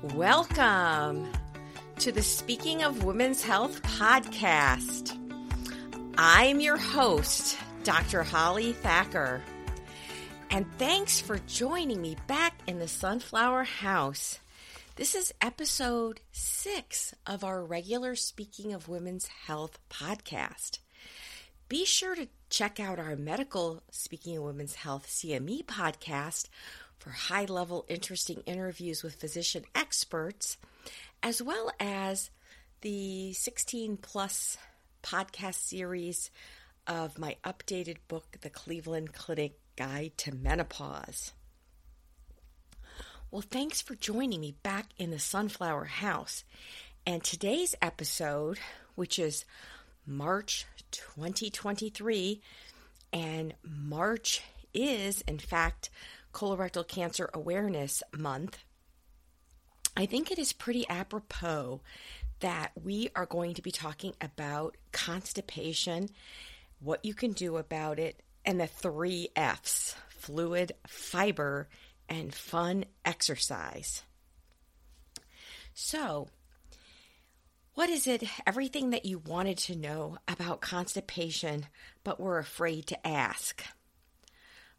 Welcome to the Speaking of Women's Health podcast. I'm your host, Dr. Holly Thacker. And thanks for joining me back in the Sunflower House. This is episode six of our regular Speaking of Women's Health podcast. Be sure to check out our medical Speaking of Women's Health CME podcast for high level, interesting interviews with physician experts, as well as the 16 plus podcast series of my updated book, The Cleveland Clinic Guide to Menopause. Well, thanks for joining me back in the Sunflower House. And today's episode, which is March 2023, and March is, in fact, Colorectal Cancer Awareness Month, I think it is pretty apropos that we are going to be talking about constipation, what you can do about it, and the three F's fluid, fiber, and fun exercise. So, what is it, everything that you wanted to know about constipation but were afraid to ask?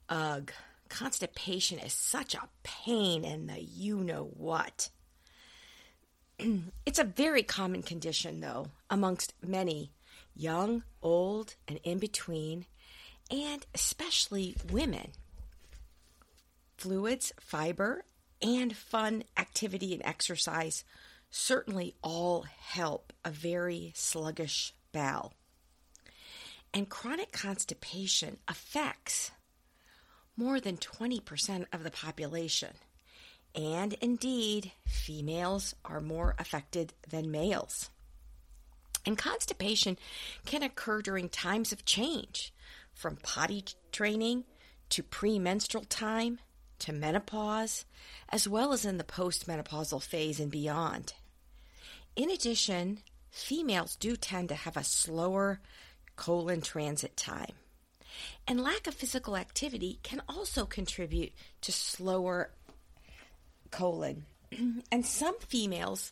Ugh, constipation is such a pain in the you know what. it's a very common condition, though, amongst many, young, old, and in between, and especially women. Fluids, fiber, and fun activity and exercise certainly all help a very sluggish bowel. And chronic constipation affects more than 20% of the population. And indeed, females are more affected than males. And constipation can occur during times of change, from potty training to premenstrual time to menopause, as well as in the postmenopausal phase and beyond. In addition, females do tend to have a slower colon transit time. And lack of physical activity can also contribute to slower colon. and some females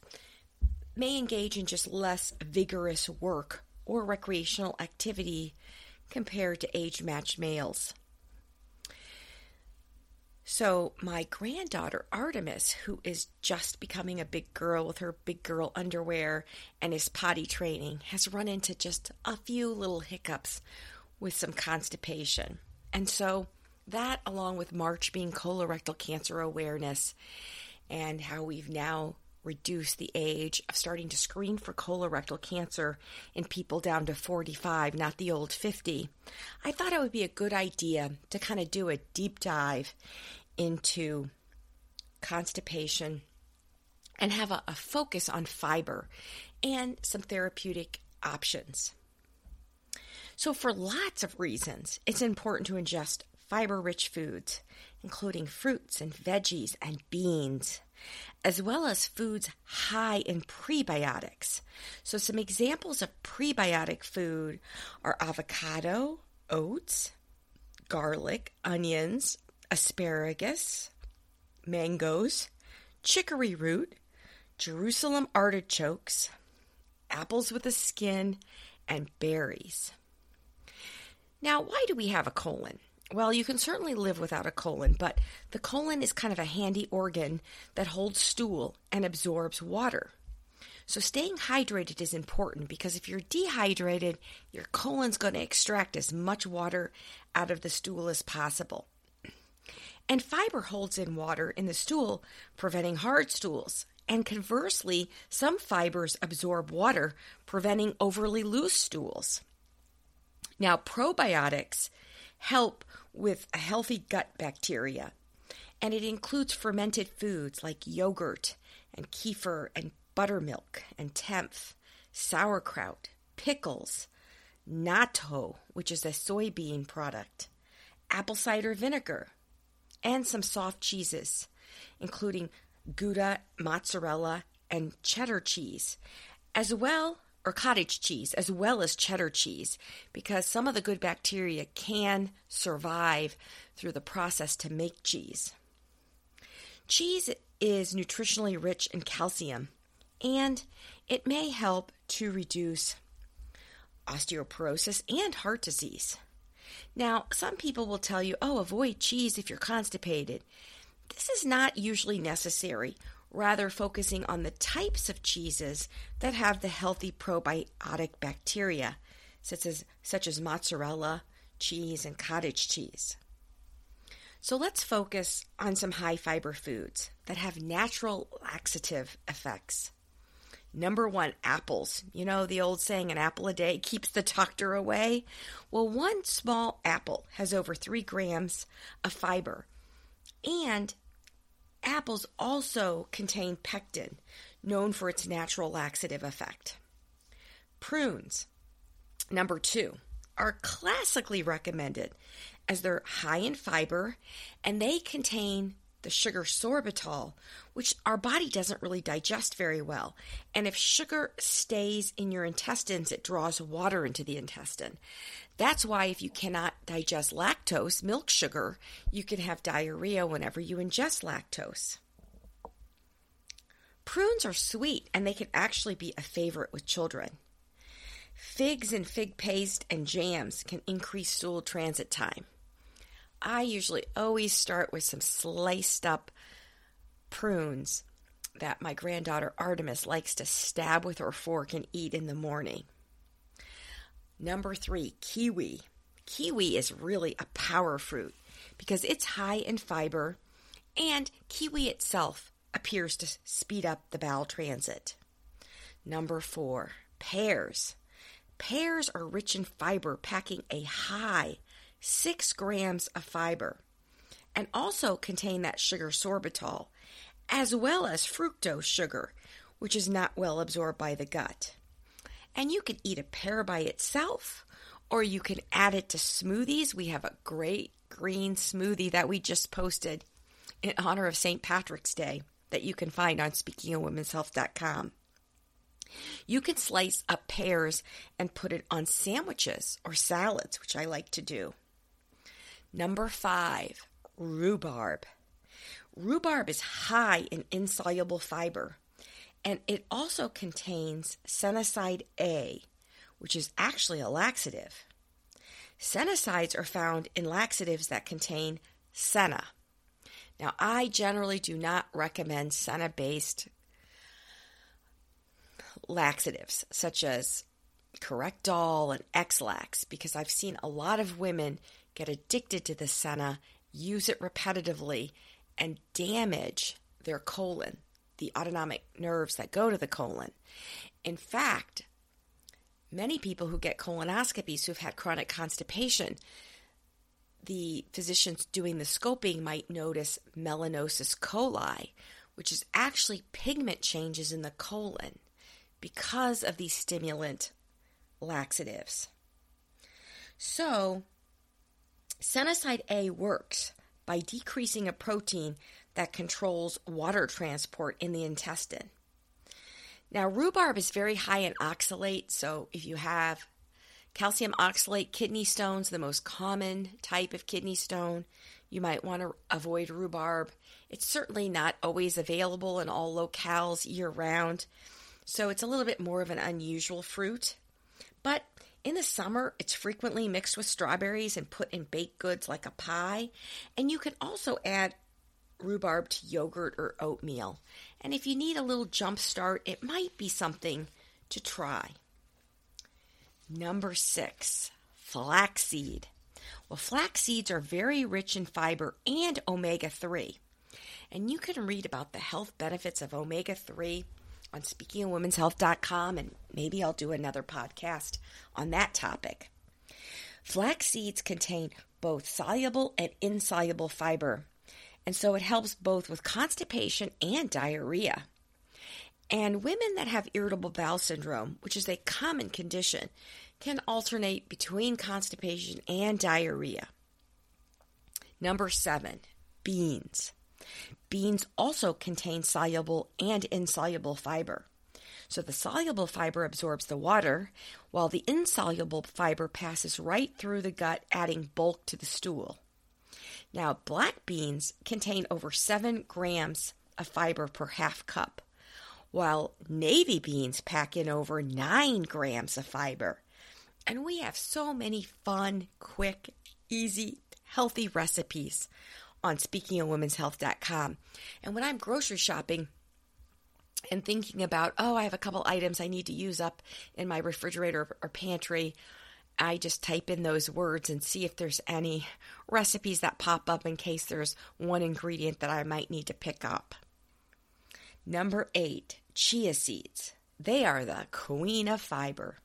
may engage in just less vigorous work or recreational activity compared to age matched males. So, my granddaughter Artemis, who is just becoming a big girl with her big girl underwear and is potty training, has run into just a few little hiccups with some constipation. And so, that, along with March being colorectal cancer awareness and how we've now reduced the age of starting to screen for colorectal cancer in people down to 45, not the old 50, I thought it would be a good idea to kind of do a deep dive into constipation and have a, a focus on fiber and some therapeutic options. So, for lots of reasons, it's important to ingest fiber rich foods, including fruits and veggies and beans, as well as foods high in prebiotics. So, some examples of prebiotic food are avocado, oats, garlic, onions, asparagus, mangoes, chicory root, Jerusalem artichokes, apples with a skin, and berries. Now, why do we have a colon? Well, you can certainly live without a colon, but the colon is kind of a handy organ that holds stool and absorbs water. So, staying hydrated is important because if you're dehydrated, your colon's going to extract as much water out of the stool as possible. And fiber holds in water in the stool, preventing hard stools. And conversely, some fibers absorb water, preventing overly loose stools. Now, probiotics help with a healthy gut bacteria, and it includes fermented foods like yogurt and kefir and buttermilk and tempeh, sauerkraut, pickles, natto, which is a soybean product, apple cider vinegar, and some soft cheeses, including Gouda, mozzarella, and cheddar cheese, as well or cottage cheese as well as cheddar cheese because some of the good bacteria can survive through the process to make cheese. Cheese is nutritionally rich in calcium, and it may help to reduce osteoporosis and heart disease. Now, some people will tell you, oh, avoid cheese if you're constipated. This is not usually necessary, rather, focusing on the types of cheeses that have the healthy probiotic bacteria, such as, such as mozzarella, cheese, and cottage cheese. So let's focus on some high fiber foods that have natural laxative effects. Number one, apples. You know the old saying, an apple a day keeps the doctor away? Well, one small apple has over three grams of fiber. And apples also contain pectin, known for its natural laxative effect. Prunes, number two, are classically recommended as they're high in fiber and they contain the sugar sorbitol, which our body doesn't really digest very well. And if sugar stays in your intestines, it draws water into the intestine. That's why if you cannot digest lactose, milk sugar, you can have diarrhea whenever you ingest lactose. Prunes are sweet and they can actually be a favorite with children. Figs and fig paste and jams can increase stool transit time. I usually always start with some sliced up prunes that my granddaughter Artemis likes to stab with her fork and eat in the morning. Number three, kiwi. Kiwi is really a power fruit because it's high in fiber and kiwi itself appears to speed up the bowel transit. Number four, pears. Pears are rich in fiber, packing a high 6 grams of fiber and also contain that sugar sorbitol, as well as fructose sugar, which is not well absorbed by the gut. And you can eat a pear by itself, or you can add it to smoothies. We have a great green smoothie that we just posted in honor of St. Patrick's Day that you can find on speakingofwomenshealth.com. You can slice up pears and put it on sandwiches or salads, which I like to do. Number five, rhubarb. Rhubarb is high in insoluble fiber, and it also contains sennoside A, which is actually a laxative. Sennosides are found in laxatives that contain senna. Now, I generally do not recommend senna based laxatives such as Correctol and Ex-Lax because I've seen a lot of women get addicted to the senna, use it repetitively, and damage their colon, the autonomic nerves that go to the colon. In fact, many people who get colonoscopies who've had chronic constipation, the physicians doing the scoping might notice melanosis coli, which is actually pigment changes in the colon because of these stimulant laxatives. So, Sennoside A works by decreasing a protein that controls water transport in the intestine. Now, rhubarb is very high in oxalate, so if you have calcium oxalate kidney stones, the most common type of kidney stone, you might want to avoid rhubarb. It's certainly not always available in all locales year round, so it's a little bit more of an unusual fruit. But in the summer, it's frequently mixed with strawberries and put in baked goods like a pie. And you can also add rhubarb to yogurt or oatmeal. And if you need a little jump start, it might be something to try. Number six, flaxseed. Well, flax seeds are very rich in fiber and omega 3. And you can read about the health benefits of omega 3 on speakingofwomenshealth.com, and maybe I'll do another podcast on that topic. Flax seeds contain both soluble and insoluble fiber, and so it helps both with constipation and diarrhea. And women that have irritable bowel syndrome, which is a common condition, can alternate between constipation and diarrhea. Number seven, beans. Beans also contain soluble and insoluble fiber. So the soluble fiber absorbs the water, while the insoluble fiber passes right through the gut, adding bulk to the stool. Now, black beans contain over 7 grams of fiber per half cup, while navy beans pack in over 9 grams of fiber. And we have so many fun, quick, easy, healthy recipes on speakingofwomenshealth.com. And when I'm grocery shopping, and thinking about, oh, I have a couple items I need to use up in my refrigerator or pantry, I just type in those words and see if there's any recipes that pop up in case there's one ingredient that I might need to pick up. Number eight, chia seeds. They are the queen of fiber,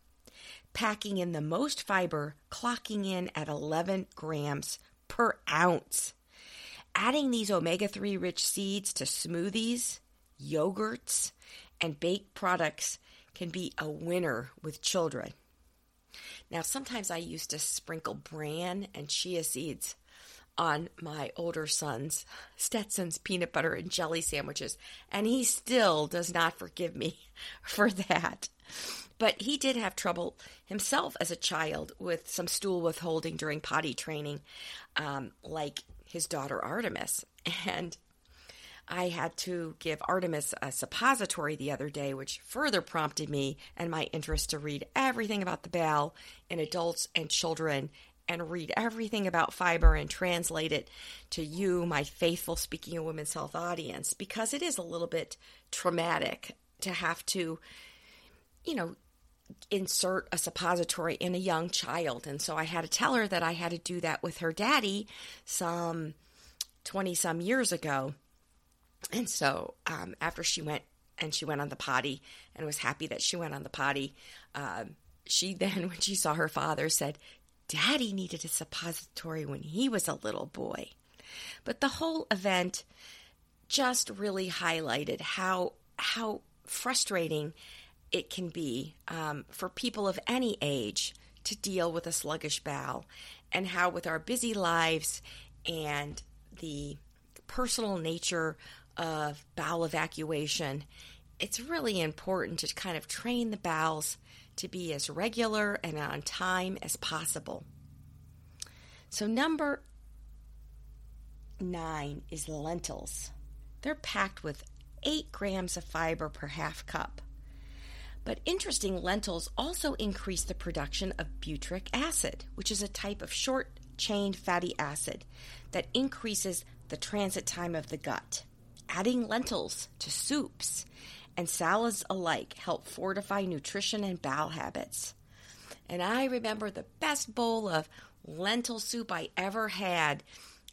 packing in the most fiber, clocking in at 11 grams per ounce. Adding these omega 3 rich seeds to smoothies, yogurts, and baked products can be a winner with children. Now, sometimes I used to sprinkle bran and chia seeds on my older son's Stetson's peanut butter and jelly sandwiches, and he still does not forgive me for that. But he did have trouble himself as a child with some stool withholding during potty training, um, like his daughter Artemis. And I had to give Artemis a suppository the other day, which further prompted me and my interest to read everything about the bowel in adults and children and read everything about fiber and translate it to you, my faithful Speaking of Women's Health audience, because it is a little bit traumatic to have to, you know, insert a suppository in a young child. And so I had to tell her that I had to do that with her daddy some 20 some years ago. And so um, after she went and she went on the potty and was happy that she went on the potty, um, she then, when she saw her father, said, Daddy needed a suppository when he was a little boy. But the whole event just really highlighted how how frustrating it can be um, for people of any age to deal with a sluggish bowel, and how with our busy lives and the personal nature of bowel evacuation, it's really important to kind of train the bowels to be as regular and on time as possible. So, number nine is lentils. They're packed with 8 grams of fiber per half cup. But interesting, lentils also increase the production of butyric acid, which is a type of short chain fatty acid that increases the transit time of the gut. Adding lentils to soups and salads alike help fortify nutrition and bowel habits. And I remember the best bowl of lentil soup I ever had.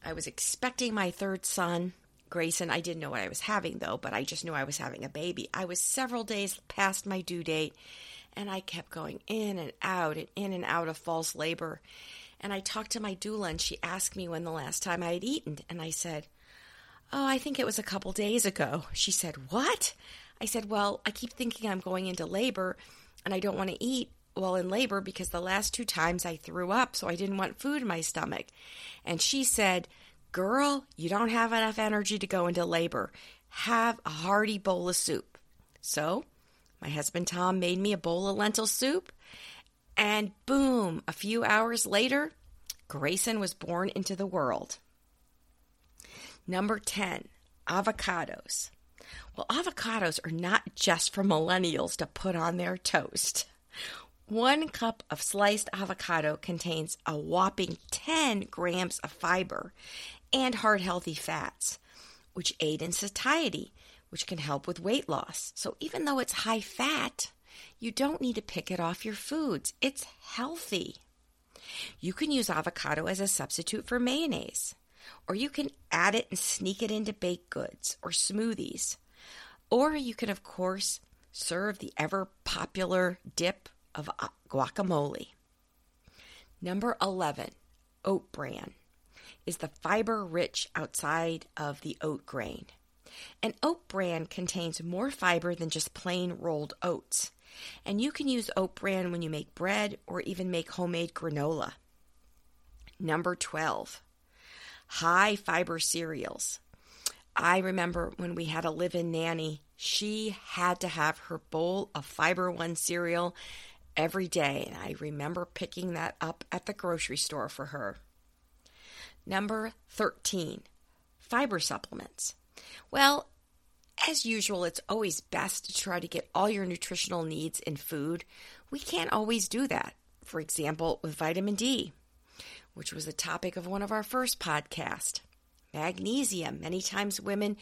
I was expecting my third son, Grayson. I didn't know what I was having though, but I just knew I was having a baby. I was several days past my due date and I kept going in and out and in and out of false labor. And I talked to my doula and she asked me when the last time I had eaten. And I said, Oh, I think it was a couple days ago. She said, What? I said, Well, I keep thinking I'm going into labor and I don't want to eat while in labor because the last two times I threw up, so I didn't want food in my stomach. And she said, Girl, you don't have enough energy to go into labor. Have a hearty bowl of soup. So, my husband Tom made me a bowl of lentil soup, and boom, a few hours later, Grayson was born into the world. Number 10, avocados. Well, avocados are not just for millennials to put on their toast. One cup of sliced avocado contains a whopping 10 grams of fiber and heart healthy fats, which aid in satiety, which can help with weight loss. So even though it's high fat, you don't need to pick it off your foods. It's healthy. You can use avocado as a substitute for mayonnaise or you can add it and sneak it into baked goods or smoothies. Or you can, of course, serve the ever popular dip of guacamole. Number 11, oat bran, is the fiber rich outside of the oat grain. And oat bran contains more fiber than just plain rolled oats. And you can use oat bran when you make bread or even make homemade granola. Number 12, high fiber cereals. I remember when we had a live in nanny, she had to have her bowl of Fiber One cereal every day. And I remember picking that up at the grocery store for her. Number 13 fiber supplements. Well, as usual, it's always best to try to get all your nutritional needs in food. We can't always do that. For example, with vitamin D, which was the topic of one of our first podcasts. Magnesium. Many times women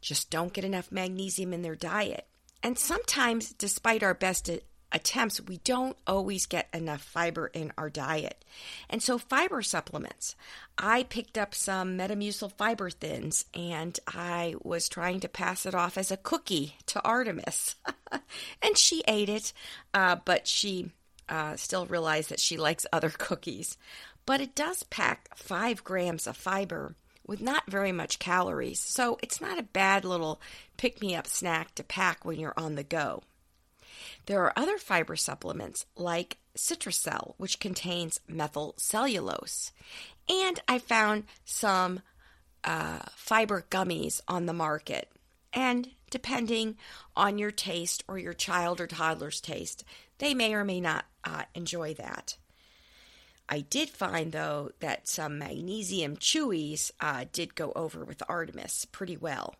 just don't get enough magnesium in their diet. And sometimes, despite our best attempts, we don't always get enough fiber in our diet. And so, fiber supplements. I picked up some Metamucil fiber thins and I was trying to pass it off as a cookie to Artemis. and she ate it, uh, but she uh, still realized that she likes other cookies. But it does pack five grams of fiber with not very much calories, so it's not a bad little pick me up snack to pack when you're on the go. There are other fiber supplements like Citrucel, which contains methyl cellulose. And I found some uh, fiber gummies on the market. And depending on your taste or your child or toddler's taste, they may or may not uh, enjoy that. I did find, though, that some magnesium chewies uh, did go over with Artemis pretty well.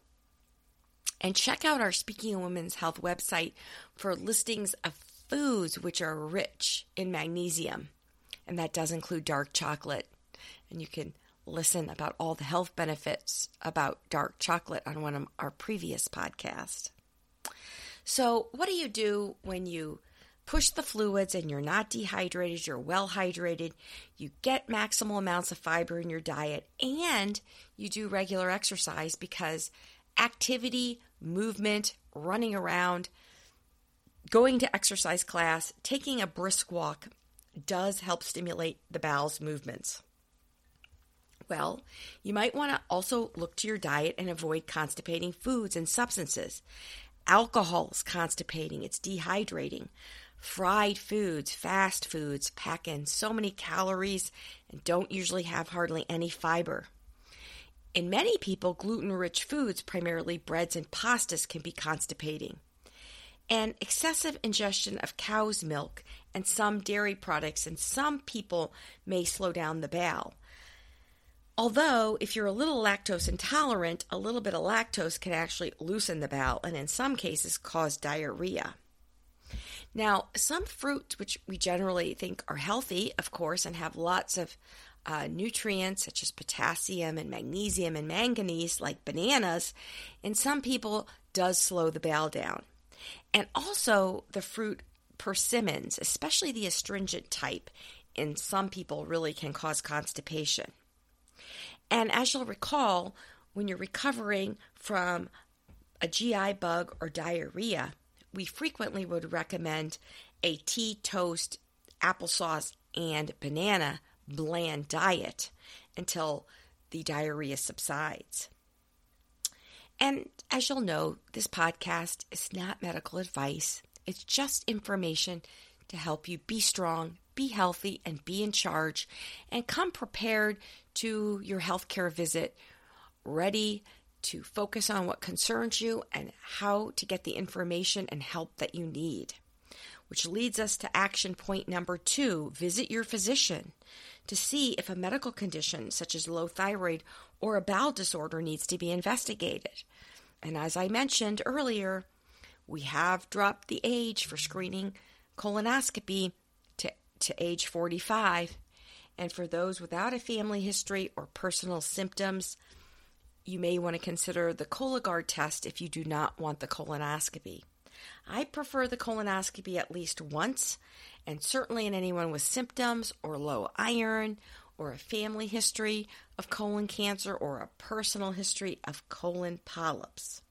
And check out our Speaking of Women's Health website for listings of foods which are rich in magnesium. And that does include dark chocolate. And you can listen about all the health benefits about dark chocolate on one of our previous podcasts. So, what do you do when you push the fluids and you're not dehydrated, you're well hydrated, you get maximal amounts of fiber in your diet, and you do regular exercise because activity, movement, running around, going to exercise class, taking a brisk walk does help stimulate the bowels movements. Well, you might want to also look to your diet and avoid constipating foods and substances. Alcohol is constipating, it's dehydrating. Fried foods, fast foods pack in so many calories and don't usually have hardly any fiber. In many people, gluten rich foods, primarily breads and pastas, can be constipating. And excessive ingestion of cow's milk and some dairy products in some people may slow down the bowel. Although, if you're a little lactose intolerant, a little bit of lactose can actually loosen the bowel and in some cases cause diarrhea. Now, some fruits, which we generally think are healthy, of course, and have lots of uh, nutrients such as potassium and magnesium and manganese, like bananas, in some people does slow the bowel down. And also, the fruit persimmons, especially the astringent type, in some people really can cause constipation. And as you'll recall, when you're recovering from a GI bug or diarrhea, we frequently would recommend a tea, toast, applesauce, and banana bland diet until the diarrhea subsides. And as you'll know, this podcast is not medical advice, it's just information to help you be strong, be healthy, and be in charge, and come prepared to your healthcare visit ready to focus on what concerns you and how to get the information and help that you need. Which leads us to action point number two visit your physician to see if a medical condition such as low thyroid or a bowel disorder needs to be investigated. And as I mentioned earlier, we have dropped the age for screening colonoscopy to, to age 45. And for those without a family history or personal symptoms, you may want to consider the Cologuard test if you do not want the colonoscopy. I prefer the colonoscopy at least once, and certainly in anyone with symptoms or low iron or a family history of colon cancer or a personal history of colon polyps.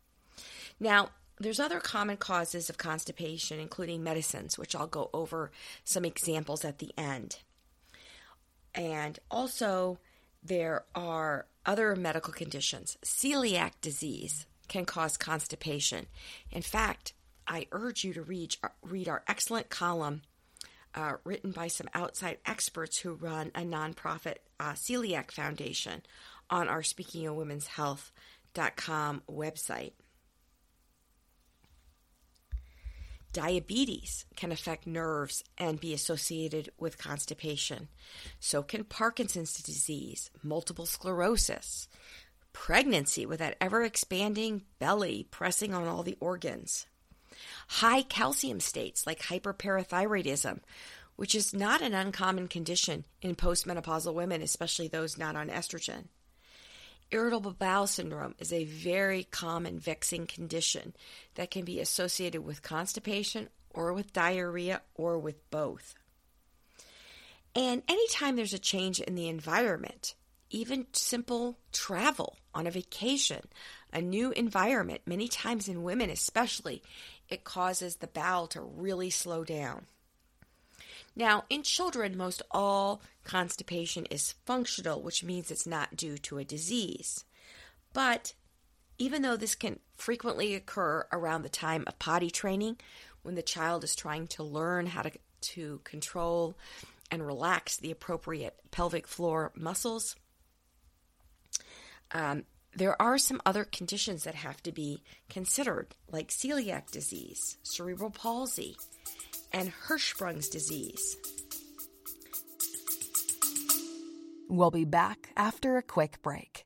Now, there's other common causes of constipation, including medicines, which I'll go over some examples at the end. And also, there are other medical conditions. Celiac disease can cause constipation. In fact, I urge you to read, read our excellent column uh, written by some outside experts who run a nonprofit uh, celiac foundation on our Speaking of Women's Health.com website. Diabetes can affect nerves and be associated with constipation. So can Parkinson's disease, multiple sclerosis, pregnancy with that ever expanding belly pressing on all the organs, high calcium states like hyperparathyroidism, which is not an uncommon condition in postmenopausal women, especially those not on estrogen. Irritable bowel syndrome is a very common vexing condition that can be associated with constipation or with diarrhea or with both. And anytime there's a change in the environment, even simple travel on a vacation, a new environment, many times in women especially, it causes the bowel to really slow down. Now, in children, most all constipation is functional, which means it's not due to a disease. But even though this can frequently occur around the time of potty training, when the child is trying to learn how to, to control and relax the appropriate pelvic floor muscles, um, there are some other conditions that have to be considered, like celiac disease, cerebral palsy, and Hirschsprung's disease. We'll be back after a quick break.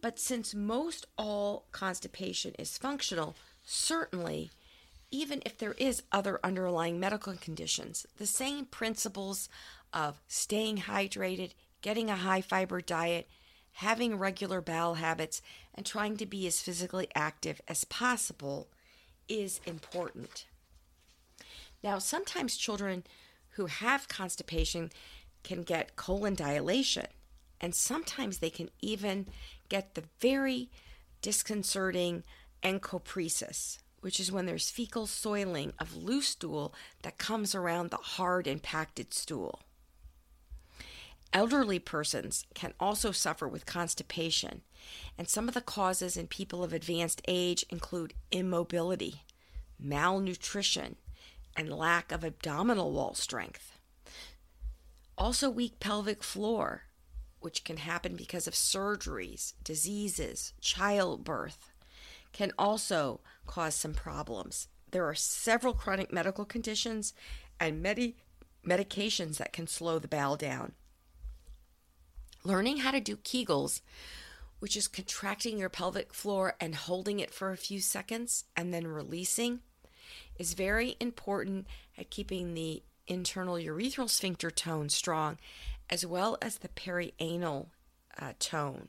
But since most all constipation is functional, certainly, even if there is other underlying medical conditions, the same principles of staying hydrated, getting a high fiber diet, having regular bowel habits, and trying to be as physically active as possible is important. Now, sometimes children who have constipation can get colon dilation, and sometimes they can even get the very disconcerting encopresis, which is when there's fecal soiling of loose stool that comes around the hard impacted stool. Elderly persons can also suffer with constipation, and some of the causes in people of advanced age include immobility, malnutrition, and lack of abdominal wall strength. Also, weak pelvic floor, which can happen because of surgeries, diseases, childbirth, can also cause some problems. There are several chronic medical conditions and medi- medications that can slow the bowel down. Learning how to do Kegels, which is contracting your pelvic floor and holding it for a few seconds and then releasing, is very important at keeping the internal urethral sphincter tone strong as well as the perianal uh, tone.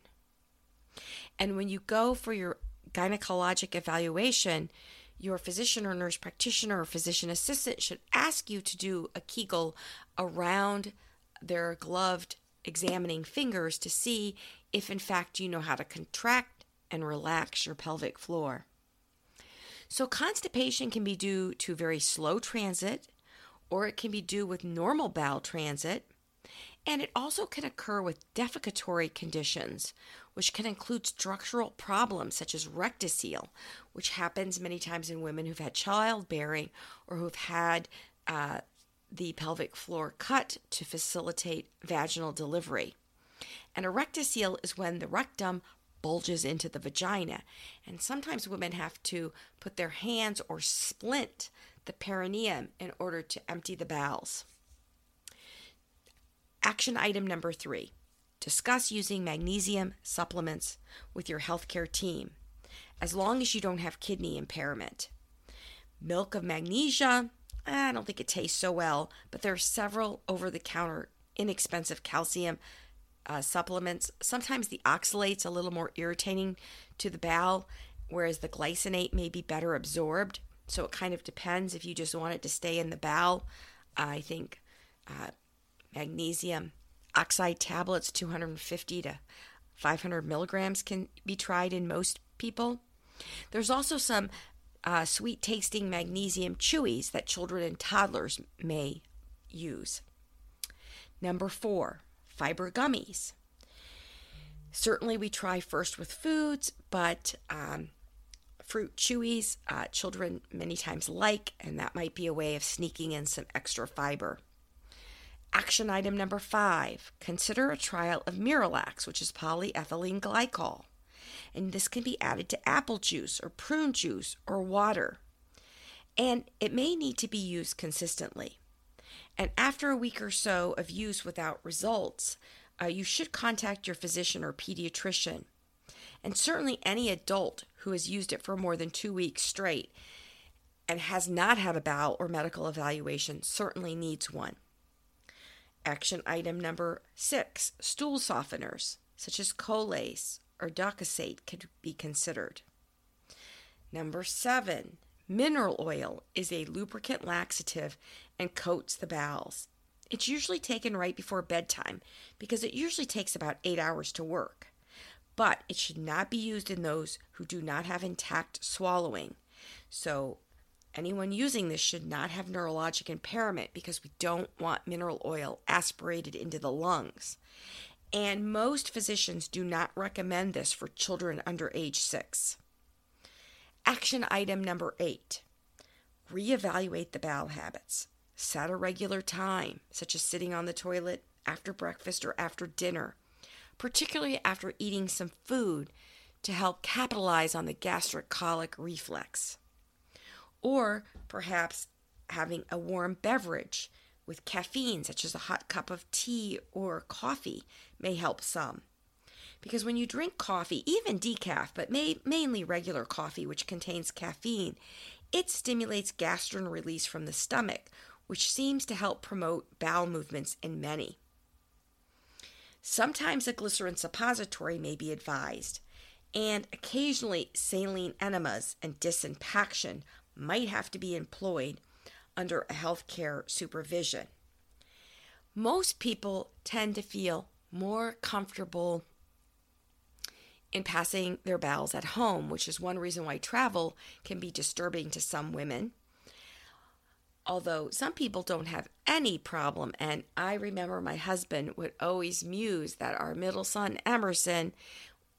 And when you go for your gynecologic evaluation, your physician or nurse practitioner or physician assistant should ask you to do a Kegel around their gloved examining fingers to see if, in fact, you know how to contract and relax your pelvic floor. So, constipation can be due to very slow transit, or it can be due with normal bowel transit, and it also can occur with defecatory conditions, which can include structural problems such as rectocele, which happens many times in women who've had childbearing or who've had uh, the pelvic floor cut to facilitate vaginal delivery. And a rectocele is when the rectum bulges into the vagina. And sometimes women have to put their hands or splint the perineum in order to empty the bowels. Action item number three discuss using magnesium supplements with your healthcare team, as long as you don't have kidney impairment. Milk of magnesia, I don't think it tastes so well, but there are several over the counter inexpensive calcium uh, supplements. Sometimes the oxalate's a little more irritating to the bowel, whereas the glycinate may be better absorbed. So it kind of depends if you just want it to stay in the bowel. I think uh, Magnesium oxide tablets, 250 to 500 milligrams, can be tried in most people. There's also some uh, sweet tasting magnesium chewies that children and toddlers may use. Number four, fiber gummies. Certainly, we try first with foods, but um, fruit chewies uh, children many times like, and that might be a way of sneaking in some extra fiber. Action item number five consider a trial of Miralax, which is polyethylene glycol. And this can be added to apple juice or prune juice or water. And it may need to be used consistently. And after a week or so of use without results, uh, you should contact your physician or pediatrician. And certainly any adult who has used it for more than two weeks straight and has not had a bowel or medical evaluation certainly needs one. Action item number six stool softeners, such as Colace or Docusate, could be considered. Number seven, mineral oil is a lubricant laxative and coats the bowels. It's usually taken right before bedtime because it usually takes about eight hours to work. But it should not be used in those who do not have intact swallowing. So Anyone using this should not have neurologic impairment because we don't want mineral oil aspirated into the lungs. And most physicians do not recommend this for children under age six. Action item number eight reevaluate the bowel habits. Set a regular time, such as sitting on the toilet after breakfast or after dinner, particularly after eating some food to help capitalize on the gastrocolic reflex or perhaps having a warm beverage with caffeine, such as a hot cup of tea or coffee, may help some. Because when you drink coffee, even decaf, but may, mainly regular coffee, which contains caffeine, it stimulates gastrin release from the stomach, which seems to help promote bowel movements in many. Sometimes a glycerin suppository may be advised, and occasionally saline enemas and disimpaction might have to be employed under a healthcare supervision. Most people tend to feel more comfortable in passing their bowels at home, which is one reason why travel can be disturbing to some women. Although some people don't have any problem, and I remember my husband would always muse that our middle son, Emerson,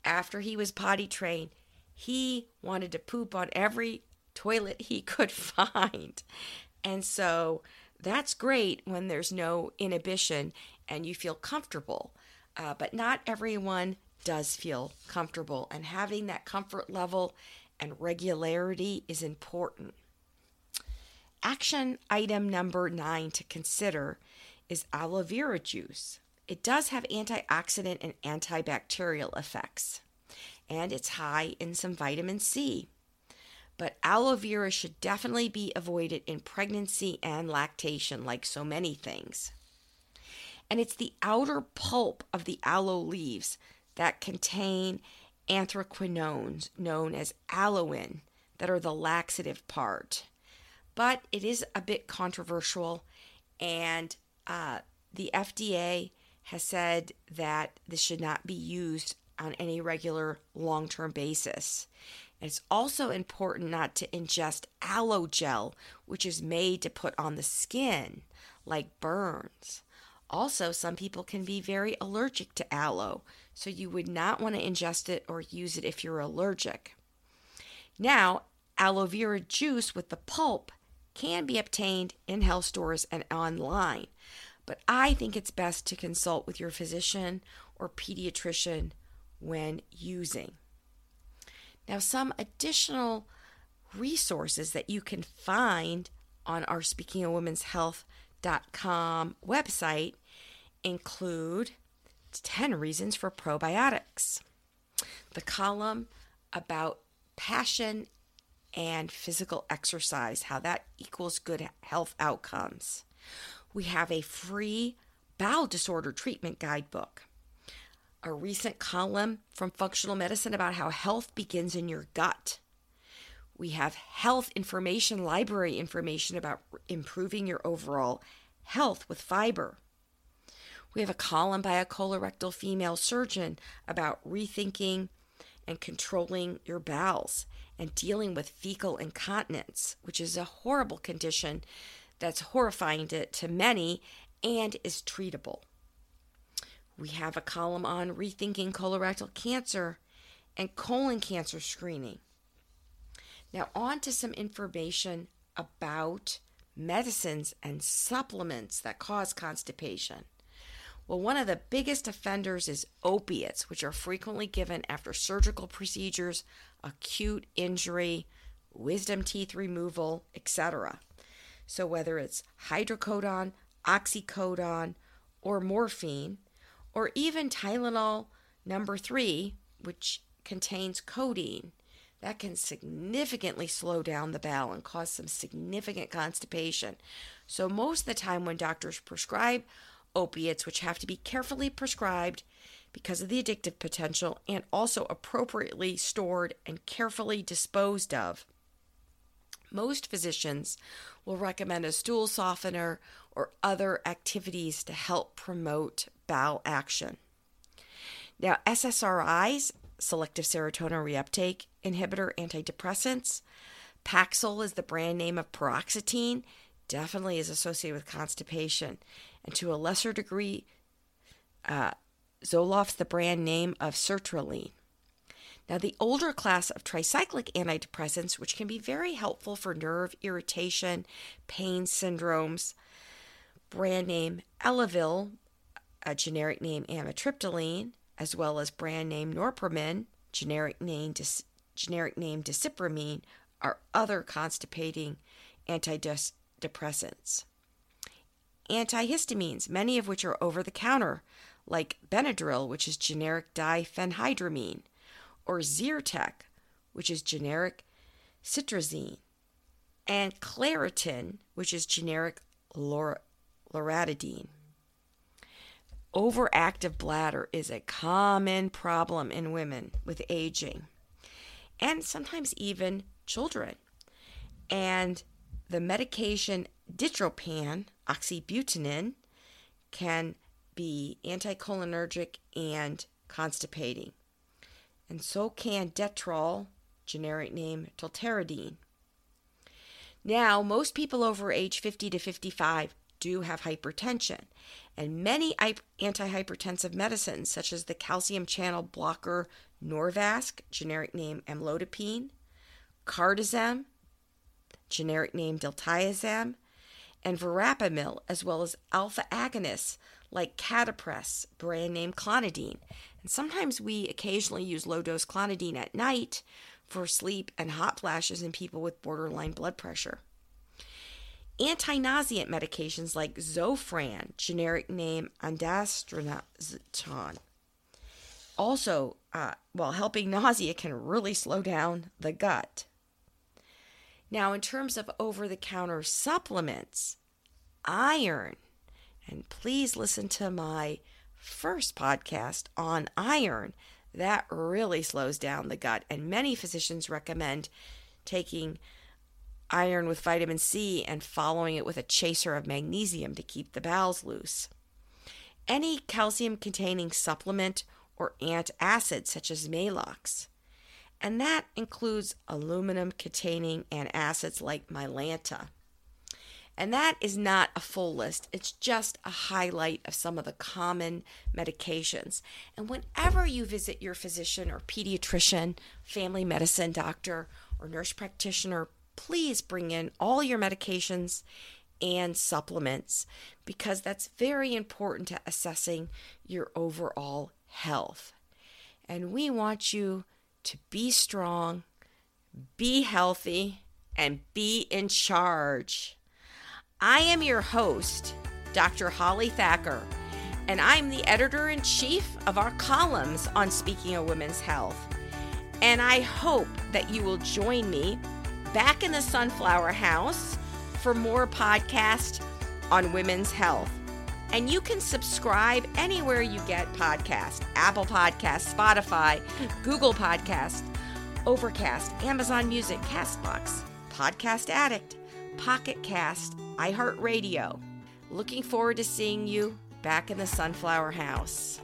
after he was potty trained, he wanted to poop on every toilet he could find. And so that's great when there's no inhibition and you feel comfortable. Uh, but not everyone does feel comfortable, and having that comfort level and regularity is important. Action item number nine to consider is aloe vera juice. It does have antioxidant and antibacterial effects, and it's high in some vitamin C but aloe vera should definitely be avoided in pregnancy and lactation, like so many things. And it's the outer pulp of the aloe leaves that contain anthraquinones, known as aloin, that are the laxative part. But it is a bit controversial, and uh, the FDA has said that this should not be used on any regular long term basis. It's also important not to ingest aloe gel, which is made to put on the skin, like burns. Also, some people can be very allergic to aloe, so you would not want to ingest it or use it if you're allergic. Now, aloe vera juice with the pulp can be obtained in health stores and online, but I think it's best to consult with your physician or pediatrician when using. Now, some additional resources that you can find on our Speaking of Women's Health.com website include 10 reasons for probiotics, the column about passion and physical exercise, how that equals good health outcomes. We have a free bowel disorder treatment guidebook a recent column from Functional Medicine about how health begins in your gut. We have health information, library information about improving your overall health with fiber. We have a column by a colorectal female surgeon about rethinking and controlling your bowels and dealing with fecal incontinence, which is a horrible condition that's horrifying to, to many and is treatable. We have a column on rethinking colorectal cancer and colon cancer screening. Now, on to some information about medicines and supplements that cause constipation. Well, one of the biggest offenders is opiates, which are frequently given after surgical procedures, acute injury, wisdom teeth removal, etc. So, whether it's hydrocodone, oxycodone, or morphine, or even Tylenol number three, which contains codeine, that can significantly slow down the bowel and cause some significant constipation. So, most of the time, when doctors prescribe opiates, which have to be carefully prescribed because of the addictive potential and also appropriately stored and carefully disposed of, most physicians will recommend a stool softener or other activities to help promote bowel action. Now, SSRIs, selective serotonin reuptake inhibitor antidepressants, Paxil is the brand name of paroxetine, definitely is associated with constipation. And to a lesser degree, uh, Zoloft's the brand name of sertraline. Now, the older class of tricyclic antidepressants, which can be very helpful for nerve irritation, pain syndromes, brand name Elavil, a generic name amitriptyline, as well as brand name Norpramin, generic name dis- generic name desipramine, are other constipating antidepressants. Antihistamines, many of which are over the counter, like Benadryl, which is generic diphenhydramine, or Zyrtec, which is generic cetirizine, and Claritin, which is generic lor- loratadine. Overactive bladder is a common problem in women with aging and sometimes even children. And the medication Ditropan, oxybutynin, can be anticholinergic and constipating. And so can Detrol, generic name Tolterodine. Now, most people over age 50 to 55 do have hypertension, and many antihypertensive medicines, such as the calcium channel blocker Norvasc, generic name amlodipine, Cardizem, generic name diltiazem, and verapamil, as well as alpha agonists like Catapres, brand name clonidine. And sometimes we occasionally use low dose clonidine at night for sleep and hot flashes in people with borderline blood pressure. Anti-nauseant medications like Zofran, generic name ondansetron, also, uh, while helping nausea, can really slow down the gut. Now, in terms of over the counter supplements, iron, and please listen to my first podcast on iron. That really slows down the gut, and many physicians recommend taking iron with vitamin C and following it with a chaser of magnesium to keep the bowels loose. Any calcium containing supplement or antacid, such as Maalox. and that includes aluminum containing antacids like Mylanta. And that is not a full list, it's just a highlight of some of the common medications. And whenever you visit your physician or pediatrician, family medicine doctor, or nurse practitioner, please bring in all your medications and supplements because that's very important to assessing your overall health. And we want you to be strong, be healthy, and be in charge. I am your host, Dr. Holly Thacker, and I'm the editor in chief of our columns on Speaking of Women's Health. And I hope that you will join me back in the Sunflower House for more podcasts on women's health. And you can subscribe anywhere you get podcasts Apple Podcasts, Spotify, Google Podcasts, Overcast, Amazon Music, Castbox, Podcast Addict, Pocket Cast, iHeartRadio. Looking forward to seeing you back in the Sunflower House.